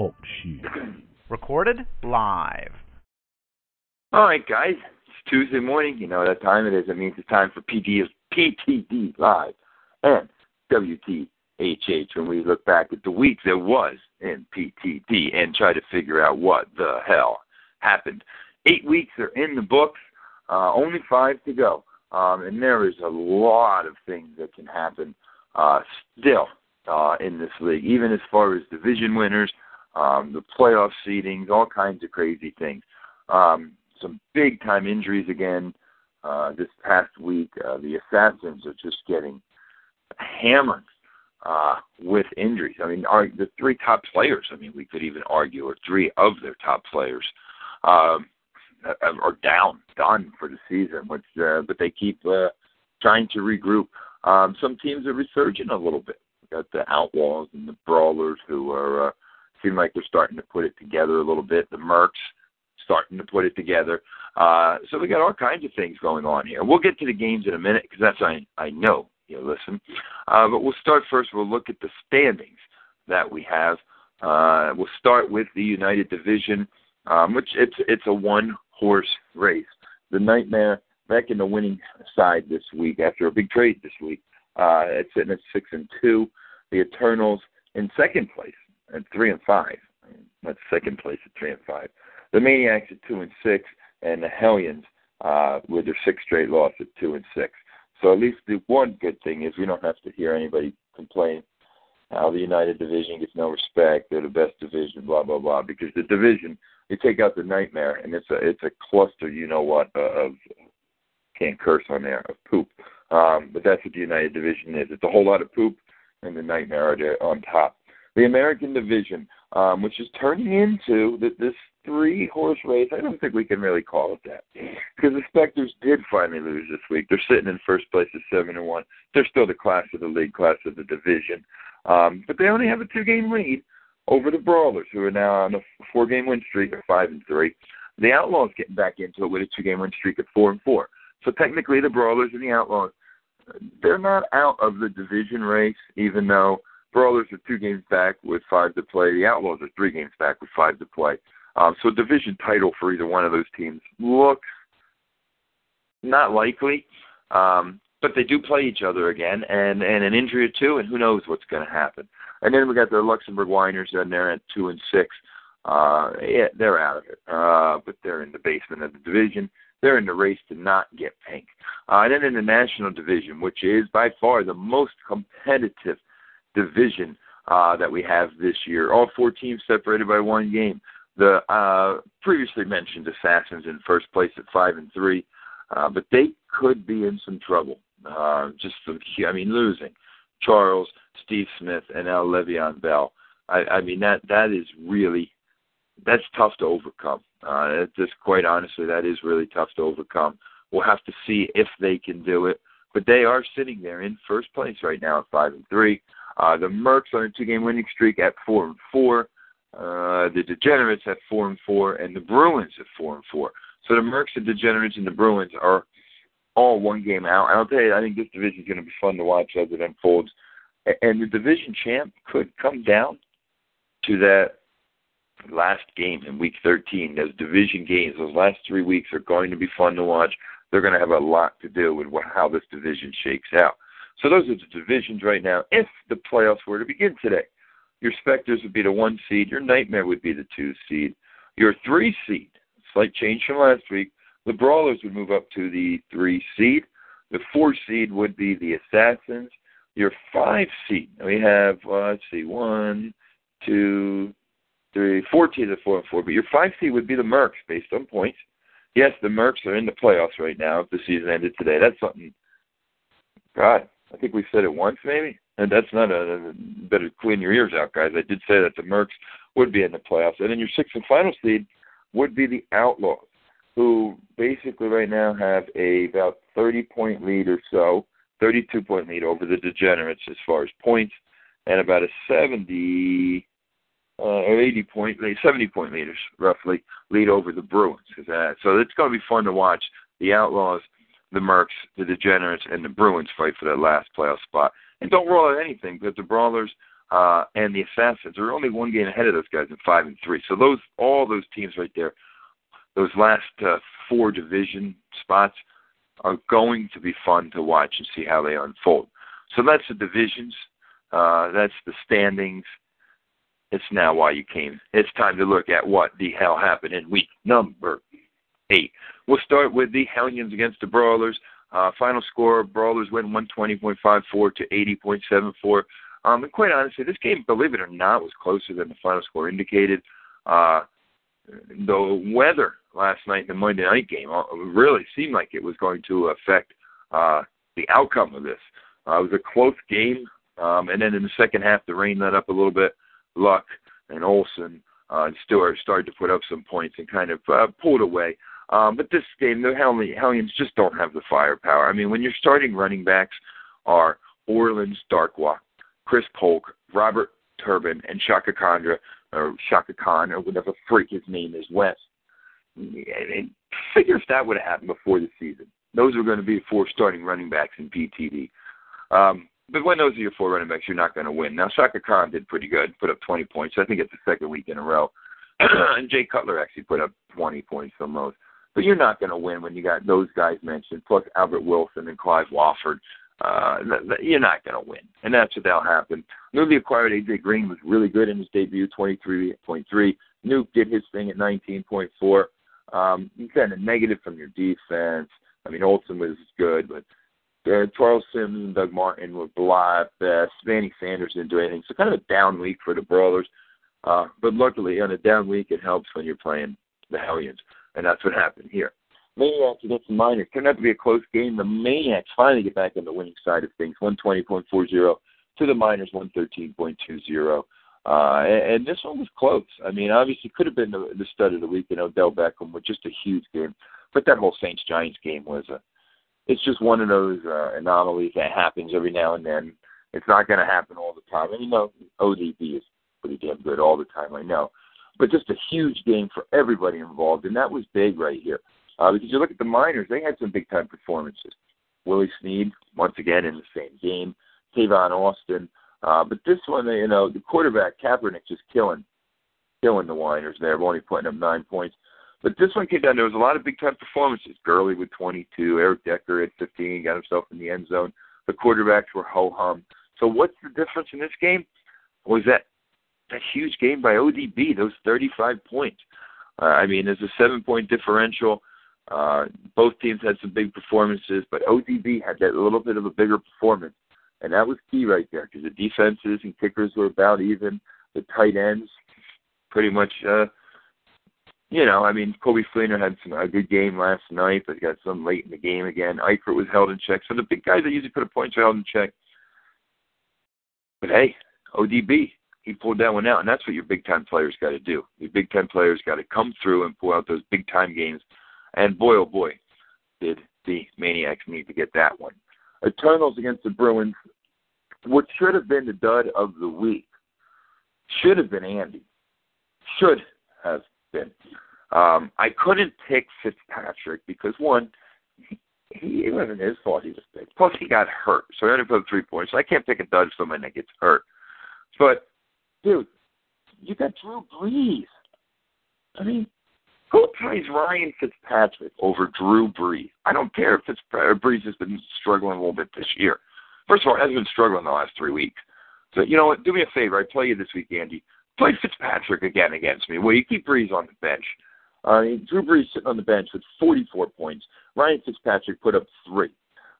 Talk shit. Recorded live. All right, guys. It's Tuesday morning. You know what that time it is. It means it's time for PD, PTD Live and WTHH when we look back at the week that was in PTD and try to figure out what the hell happened. Eight weeks are in the books, uh, only five to go. Um, and there is a lot of things that can happen uh, still uh, in this league, even as far as division winners, um, the playoff seedings, all kinds of crazy things. Um, some big time injuries again uh, this past week. Uh, the Assassins are just getting hammered uh, with injuries. I mean, our, the three top players, I mean, we could even argue, or three of their top players, um, are down, done for the season. Which, uh, but they keep uh, trying to regroup. Um, some teams are resurging a little bit. We got the Outlaws and the Brawlers who are uh, seem like they're starting to put it together a little bit. The Mercs starting to put it together. Uh, so we got all kinds of things going on here. We'll get to the games in a minute because that's I I know you listen. Uh, but we'll start first. We'll look at the standings that we have. Uh, we'll start with the United Division, um, which it's it's a one horse race. The Nightmare back in the winning side this week after a big trade this week. Uh, it's sitting at six and two. The Eternals in second place at three and five. That's second place at three and five. The Maniacs at two and six, and the Hellions uh, with their sixth straight loss at two and six. So at least the one good thing is we don't have to hear anybody complain how the United Division gets no respect. They're the best division, blah blah blah. Because the division, you take out the nightmare, and it's a it's a cluster. You know what of can't curse on there of poop. Um, but that's what the United Division is. It's a whole lot of poop, and the nightmare are there on top. The American Division, um, which is turning into the, this three horse race. I don't think we can really call it that because the Spectres did finally lose this week. They're sitting in first place at seven and one. They're still the class of the league, class of the division, um, but they only have a two game lead over the Brawlers, who are now on a four game win streak at five and three. The Outlaws getting back into it with a two game win streak at four and four. So technically, the Brawlers and the Outlaws, they're not out of the division race, even though Brawlers are two games back with five to play. The Outlaws are three games back with five to play. Um, so division title for either one of those teams looks not likely. Um, but they do play each other again, and and an injury or two, and who knows what's going to happen. And then we got the Luxembourg Whiners, and they're at two and six. Uh, yeah, they're out of it, uh, but they're in the basement of the division. They're in the race to not get pink. Uh, and then in the national division, which is by far the most competitive division uh, that we have this year, all four teams separated by one game the uh, previously mentioned Assassins in first place at five and three, uh, but they could be in some trouble. Uh, just some, I mean, losing Charles, Steve Smith, and now Le'Veon Bell. I, I mean that that is really that's tough to overcome. Uh, just quite honestly, that is really tough to overcome. We'll have to see if they can do it, but they are sitting there in first place right now at five and three. Uh, the Mercs on a two-game winning streak at four and four. Uh, the Degenerates at four and four, and the Bruins at four and four. So the Mercs, the Degenerates, and the Bruins are all one game out. I'll tell you, I think this division is going to be fun to watch as it unfolds. And the division champ could come down to that last game in week 13. Those division games, those last three weeks are going to be fun to watch. They're going to have a lot to do with how this division shakes out. So those are the divisions right now. If the playoffs were to begin today, your Spectres would be the one seed. Your Nightmare would be the two seed. Your three seed, slight change from last week, the Brawlers would move up to the three seed. The four seed would be the Assassins. Your five seed, we have, uh, let's see, one, two, three, four teams at four and four. But your five seed would be the Mercs based on points. Yes, the Mercs are in the playoffs right now if the season ended today. That's something, God, I think we said it once maybe. and that's not a, better clean your ears out, guys. I did say that the Mercs would be in the playoffs, and then your sixth and final seed would be the Outlaws, who basically right now have a about 30 point lead or so, 32 point lead over the Degenerates as far as points, and about a 70 uh, or 80 point lead, 70 point leaders roughly lead over the Bruins. That, so it's going to be fun to watch the Outlaws, the Mercs, the Degenerates, and the Bruins fight for that last playoff spot. And don't rule out anything because the Brawlers uh, and the Assassins are only one game ahead of those guys in five and three. So those all those teams right there, those last uh, four division spots are going to be fun to watch and see how they unfold. So that's the divisions. Uh, that's the standings. It's now why you came. It's time to look at what the hell happened in week number eight. We'll start with the Hellions against the Brawlers. Uh, final score: Brawlers win 120.54 to 80.74. Um, and quite honestly, this game, believe it or not, was closer than the final score indicated. Uh, the weather last night the Monday night game uh, really seemed like it was going to affect uh, the outcome of this. Uh, it was a close game, um, and then in the second half, the rain let up a little bit. Luck and Olsen uh, and Stewart started to put up some points and kind of uh, pulled away. Um, but this game, the Hellions just don't have the firepower. I mean, when your starting running backs are Orleans Darkwa, Chris Polk, Robert Turbin, and Chaka Khandra, or Chaka Khan, or whatever freak his name is, West. And figure if that would have happened before the season. Those are going to be four starting running backs in PTD. Um, but when those are your four running backs, you're not going to win. Now, Chaka Khan did pretty good, put up 20 points. I think it's the second week in a row. and Jay Cutler actually put up 20 points almost. But you're not going to win when you got those guys mentioned, plus Albert Wilson and Clive Walford. Uh, you're not going to win, and that's what that'll happen. Newly acquired AJ Green was really good in his debut, 23.3. Nuke did his thing at 19.4. Um, you kind of negative from your defense. I mean, Olsen was good, but uh, Charles Sims and Doug Martin were blah best. Manny Sanders didn't do anything. So kind of a down week for the Brawlers. Uh, but luckily, on a down week, it helps when you're playing the Hellions, and that's what happened here. Maniacs against the Miners turned out to be a close game. The Maniacs finally get back on the winning side of things, 120.40 to the Miners, 113.20. Uh, and, this one was close. I mean, obviously, could have been the, the stud of the week, and Odell Beckham with just a huge game. But that whole Saints Giants game was a it's just one of those uh, anomalies that happens every now and then. It's not going to happen all the time. And you know, ODB is pretty damn good all the time, I know. But just a huge game for everybody involved, and that was big right here. Uh, because you look at the Miners, they had some big time performances. Willie Snead, once again in the same game. Tavon Austin. Uh, but this one, you know, the quarterback, Kaepernick, just killing, killing the Miners there, only putting up nine points. But this one came down. There was a lot of big time performances. Gurley with 22, Eric Decker at 15, got himself in the end zone. The quarterbacks were ho hum. So what's the difference in this game? Was that that huge game by ODB? Those 35 points. Uh, I mean, there's a seven point differential. Uh, both teams had some big performances, but ODB had that little bit of a bigger performance, and that was key right there because the defenses and kickers were about even. The tight ends pretty much uh, you know, I mean, Coby Fleener had some a good game last night, but got some late in the game again. Eifert was held in check. So the big guys that usually put a points are held in check. But hey, ODB, he pulled that one out, and that's what your big time players got to do. Your big time players got to come through and pull out those big time games. And boy, oh boy, did the Maniacs need to get that one. Eternals against the Bruins, what should have been the dud of the week, should have been Andy. Should have been. Um, I couldn't pick Fitzpatrick because one, he, he wasn't his fault he was picked. Plus he got hurt, so he only put up three points. So I can't pick a dud for someone that gets hurt. But dude, you got Drew Brees. I mean, who plays Ryan Fitzpatrick over Drew Brees? I don't care if Fitzpatrick, Brees has been struggling a little bit this year. First of all, hasn't been struggling the last three weeks. So you know what? Do me a favor. I play you this week, Andy. Play Fitzpatrick again against me. Well, you keep Brees on the bench. Uh, Drew Brees sitting on the bench with 44 points. Ryan Fitzpatrick put up three.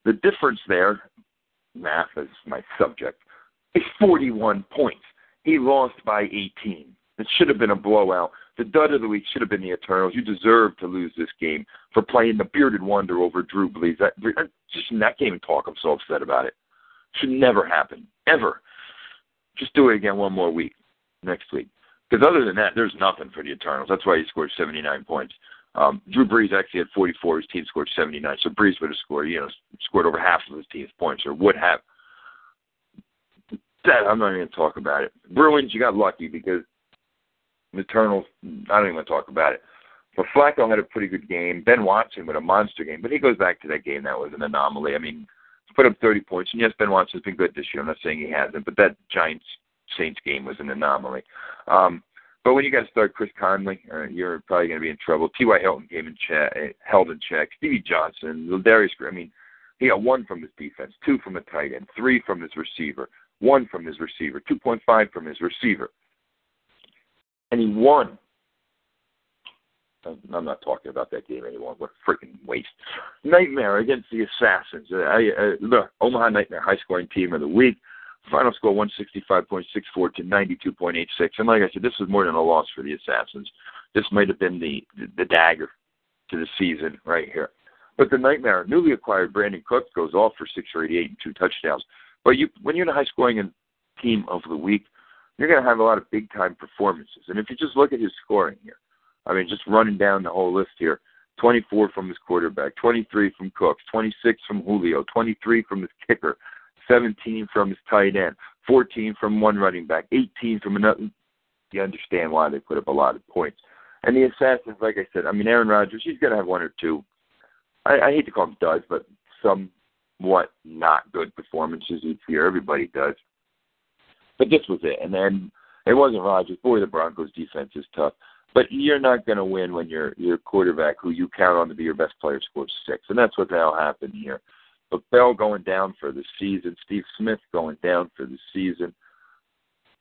The difference there, math is my subject, is 41 points. He lost by 18. It should have been a blowout. The dud of the week should have been the Eternals. You deserve to lose this game for playing the bearded wonder over Drew Brees. That, just in that game talk, I'm so upset about it. Should never happen. Ever. Just do it again one more week next week. Because other than that, there's nothing for the Eternals. That's why he scored 79 points. Um, Drew Brees actually had 44. His team scored 79. So Brees would have scored, you know, scored over half of his team's points, or would have. That I'm not even to talk about it. Bruins, you got lucky because the Eternals. I don't even want to talk about it. But Flacco had a pretty good game. Ben Watson with a monster game, but he goes back to that game that was an anomaly. I mean, put up 30 points, and yes, Ben Watson's been good this year. I'm not saying he hasn't, but that Giants Saints game was an anomaly. Um, but when you got to start Chris Conley, uh, you're probably going to be in trouble. T.Y. Hilton came in check, held in check. Stevie Johnson, Darius. I mean, he got one from his defense, two from a tight end, three from his receiver, one from his receiver, 2.5 from his receiver, and he won. I'm not talking about that game anymore. What a freaking waste! Nightmare against the Assassins. I, uh, the Omaha Nightmare high scoring team of the week. Final score 165.64 to 92.86. And like I said, this was more than a loss for the Assassins. This might have been the, the, the dagger to the season right here. But the nightmare, newly acquired Brandin Cooks goes off for six for 88 and two touchdowns. But you, when you're in a high scoring team of the week, you're going to have a lot of big time performances. And if you just look at his scoring here, I mean, just running down the whole list here 24 from his quarterback, 23 from Cooks, 26 from Julio, 23 from his kicker, 17 from his tight end, 14 from one running back, 18 from another. You understand why they put up a lot of points. And the Assassins, like I said, I mean, Aaron Rodgers, he's going to have one or two. I, I hate to call them duds, but somewhat not good performances each year. Everybody does. But this was it. And then it wasn't Rodgers. Boy, the Broncos defense is tough. But you're not going to win when your your quarterback, who you count on to be your best player, scores six, and that's what now happened here. But Bell going down for the season, Steve Smith going down for the season.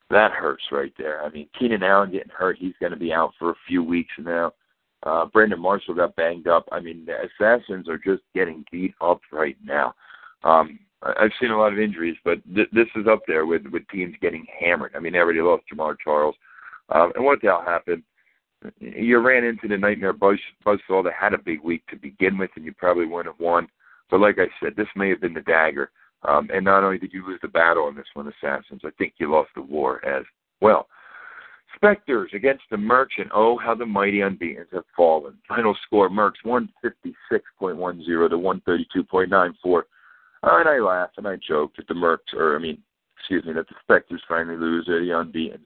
That hurts right there. I mean, Keenan Allen getting hurt, he's going to be out for a few weeks now. Uh, Brandon Marshall got banged up. I mean, the Assassins are just getting beat up right now. Um, I've seen a lot of injuries, but th- this is up there with with teams getting hammered. I mean, they already lost Jamaal Charles. Um, and what the hell happened? You ran into the nightmare buzz buzzsaw that had a big week to begin with, and you probably wouldn't have won. But like I said, this may have been the dagger. Um, and not only did you lose the battle on this one, Assassins, I think you lost the war as well. Spectres against the Mercs, and oh, how the mighty unbeaten have fallen. Final score, Mercs 156.10 to 132.94. Uh, and I laugh and I joke that the Mercs, or I mean, excuse me, that the Spectres finally lose. They're the unbeaten.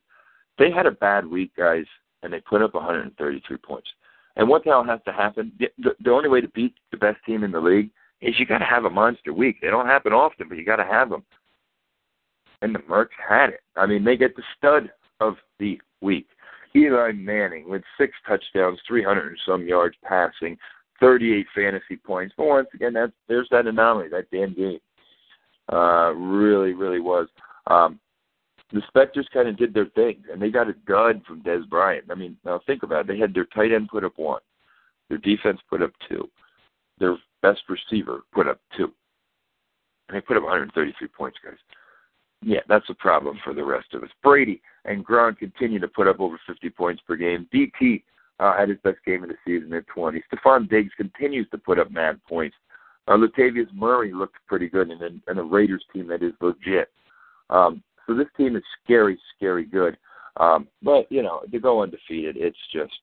They had a bad week, guys, and they put up 133 points. And what the hell has to happen? The, the, the only way to beat the best team in the league is you got to have a monster week. They don't happen often, but you got to have them. And the Mercs had it. I mean, they get the stud of the week. Eli Manning with six touchdowns, 300 and some yards passing, 38 fantasy points. But once again, that's there's that anomaly, that damn game. Uh, really, really was. Um, the Spectres kind of did their thing, and they got a dud from Dez Bryant. I mean, now think about it. They had their tight end put up one, their defense put up two, their best receiver put up two. And they put up 133 points, guys. Yeah, that's a problem for the rest of us. Brady and Gronk continue to put up over 50 points per game. DT uh, had his best game of the season at 20. Stefon Diggs continues to put up mad points. Uh, Latavius Murray looked pretty good in a, in a Raiders team that is legit. Um, so this team is scary, scary good. Um, but you know, to go undefeated, it's just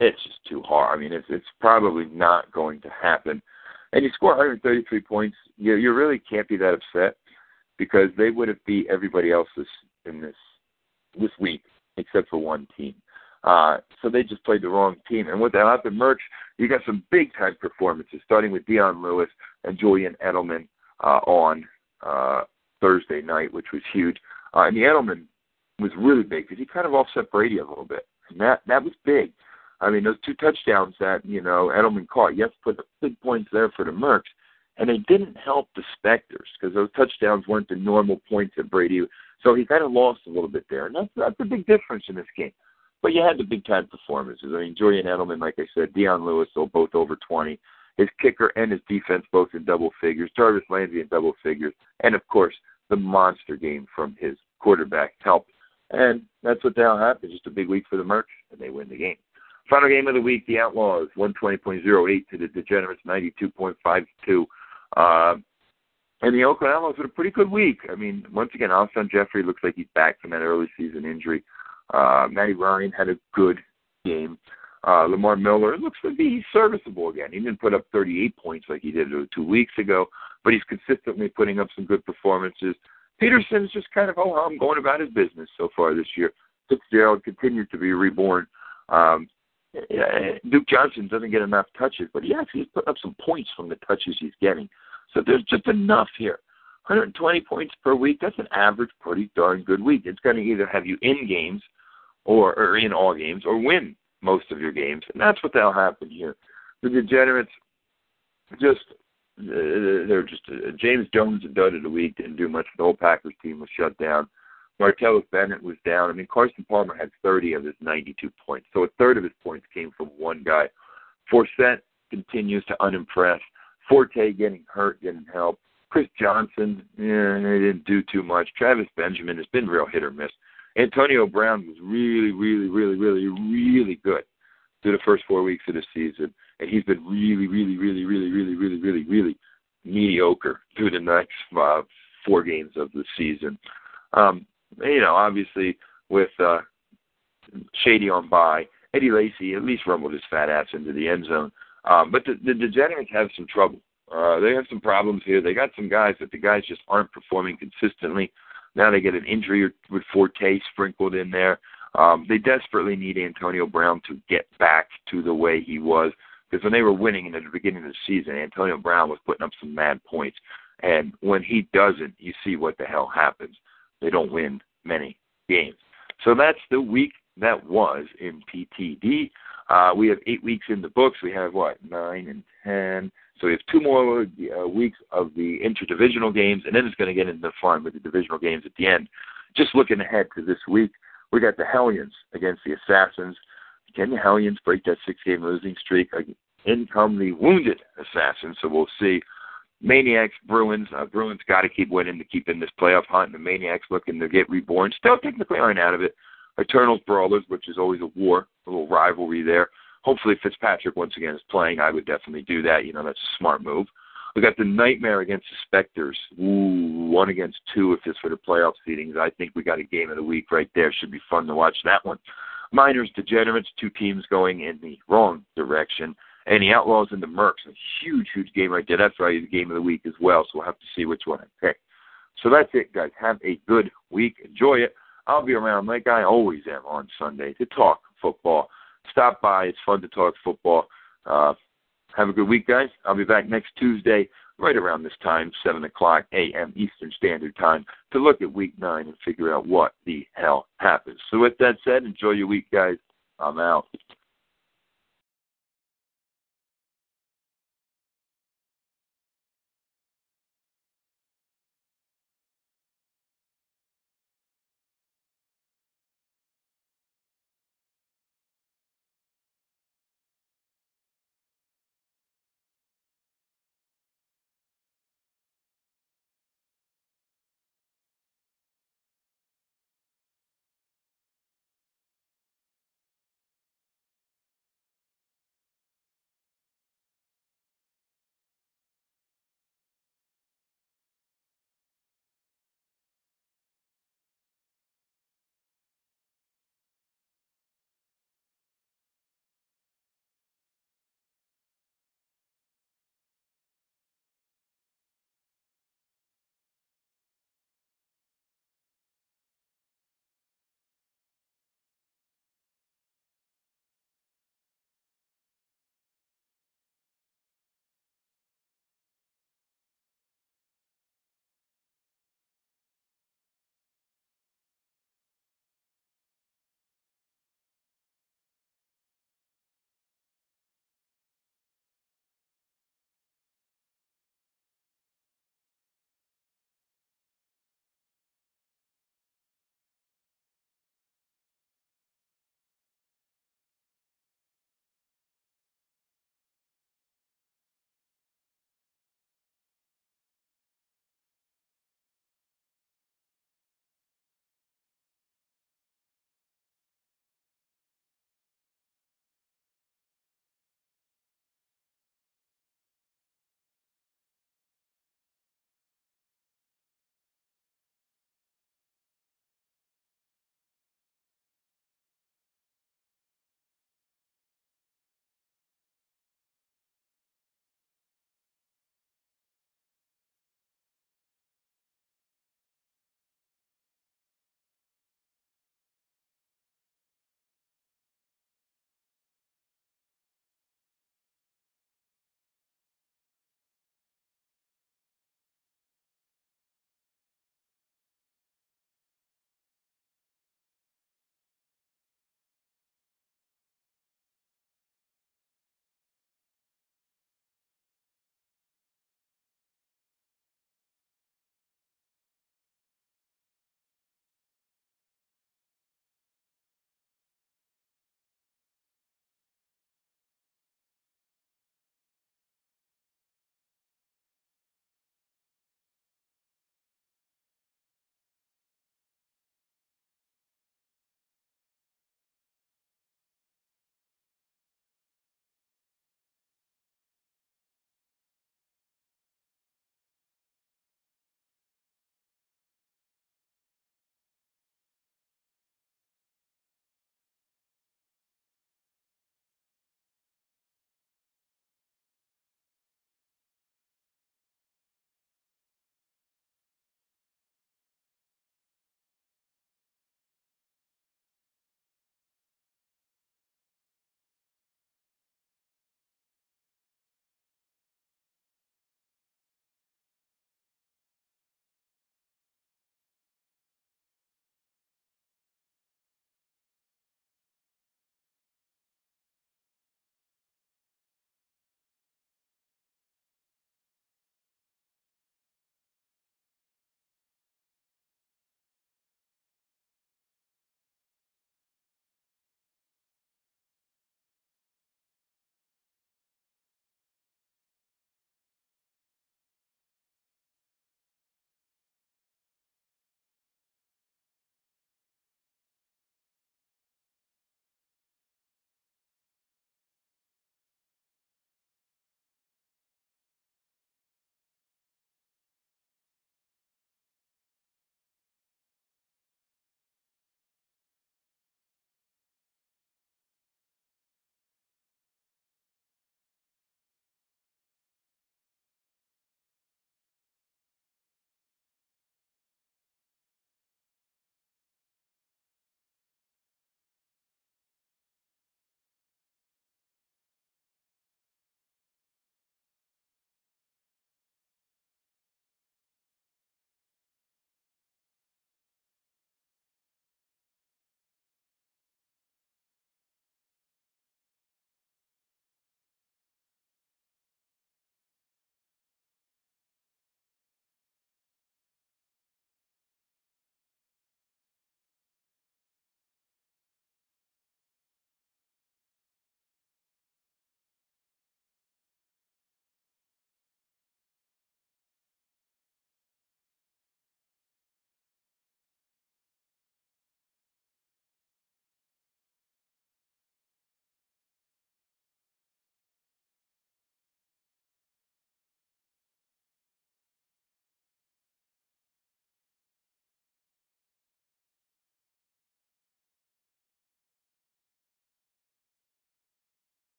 it's just too hard. I mean, it's it's probably not going to happen. And you score 133 points, you you really can't be that upset because they would have beat everybody else this in this this week except for one team. Uh, so they just played the wrong team. And with that happened, Merch, you got some big time performances, starting with Dion Lewis and Julian Edelman uh, on uh, Thursday night, which was huge. Uh, and the Edelman was really big because he kind of offset Brady a little bit. And that that was big. I mean, those two touchdowns that you know Edelman caught, yes, put the big points there for the Mercs, and they didn't help the Spectres because those touchdowns weren't the normal points that Brady. So he kind of lost a little bit there, and that's that's a big difference in this game. But you had the big time performances. I mean, Julian Edelman, like I said, Dion Lewis, so both over 20. His kicker and his defense both in double figures. Jarvis Landry in double figures, and of course the monster game from his quarterback helped. And that's what now happened. Just a big week for the Mercs, and they win the game. Final game of the week, the Outlaws, 120.08 to the Degenerates, 92.52. Uh, And the Oakland Athletics had a pretty good week. I mean, once again, Alshon Jeffery looks like he's back from that early season injury. Uh, Matty Ryan had a good game. Uh, Lamar Miller looks to be serviceable again. He didn't put up 38 points like he did two weeks ago, but he's consistently putting up some good performances. Peterson's just kind of, oh, I'm going about his business so far this year. Fitzgerald continues to be reborn. Um, Duke Johnson doesn't get enough touches, but he actually is putting up some points from the touches he's getting. So there's just enough here. 120 points per week, that's an average, pretty darn good week. It's going to either have you in games or, or in all games or win most of your games. And that's what that'll happen here. The degenerates just uh, they're just uh, James Jones a dud of the week didn't do much. The whole Packers team was shut down. Martellus Bennett was down. I mean, Carson Palmer had 30 of his 92 points, so a third of his points came from one guy. Forsett continues to unimpress. Forte getting hurt didn't help. Chris Johnson, yeah, they didn't do too much. Travis Benjamin has been real hit or miss. Antonio Brown was really, really, really, really, really good through the first four weeks of the season, and he's been really, really, really, really, really, really, really, really mediocre through the next uh, four games of the season. Um, you know, obviously with uh, Shady on bye, Eddie Lacy at least rumbled his fat ass into the end zone. Um, but the, the Degenerates have some trouble. Uh, they have some problems here. They got some guys that the guys just aren't performing consistently. Now they get an injury with Forte sprinkled in there. Um, they desperately need Antonio Brown to get back to the way he was because when they were winning in the beginning of the season, Antonio Brown was putting up some mad points. And when he doesn't, you see what the hell happens. They don't win many games. So that's the week that was in PTD. Uh, we have eight weeks in the books. We have what nine and ten. So we have two more uh, weeks of the interdivisional games, and then it's going to get into the fun with the divisional games at the end. Just looking ahead to this week, we got the Hellions against the Assassins. Can the Hellions break that six-game losing streak? In come the Wounded Assassins. So we'll see. Maniacs, Bruins. Uh, Bruins got to keep winning to keep in this playoff hunt. And the Maniacs looking to get reborn. Still technically aren't out of it. Eternals Brawlers, which is always a war, a little rivalry there. Hopefully Fitzpatrick once again is playing. I would definitely do that. You know, that's a smart move. We got the Nightmare against the Spectres. Ooh, one against two if it's for the playoff seedings. I think we got a game of the week right there. Should be fun to watch that one. Miners, Degenerates, two teams going in the wrong direction. And the Outlaws and the Mercs, a huge, huge game right there. That's probably the game of the week as well. So we'll have to see which one I pick. So that's it, guys. Have a good week. Enjoy it. I'll be around like I always am on Sunday to talk football. Stop by. It's fun to talk football. Uh, have a good week, guys. I'll be back next Tuesday, right around this time, 7 o'clock a.m. Eastern Standard Time, to look at week nine and figure out what the hell happens. So, with that said, enjoy your week, guys. I'm out.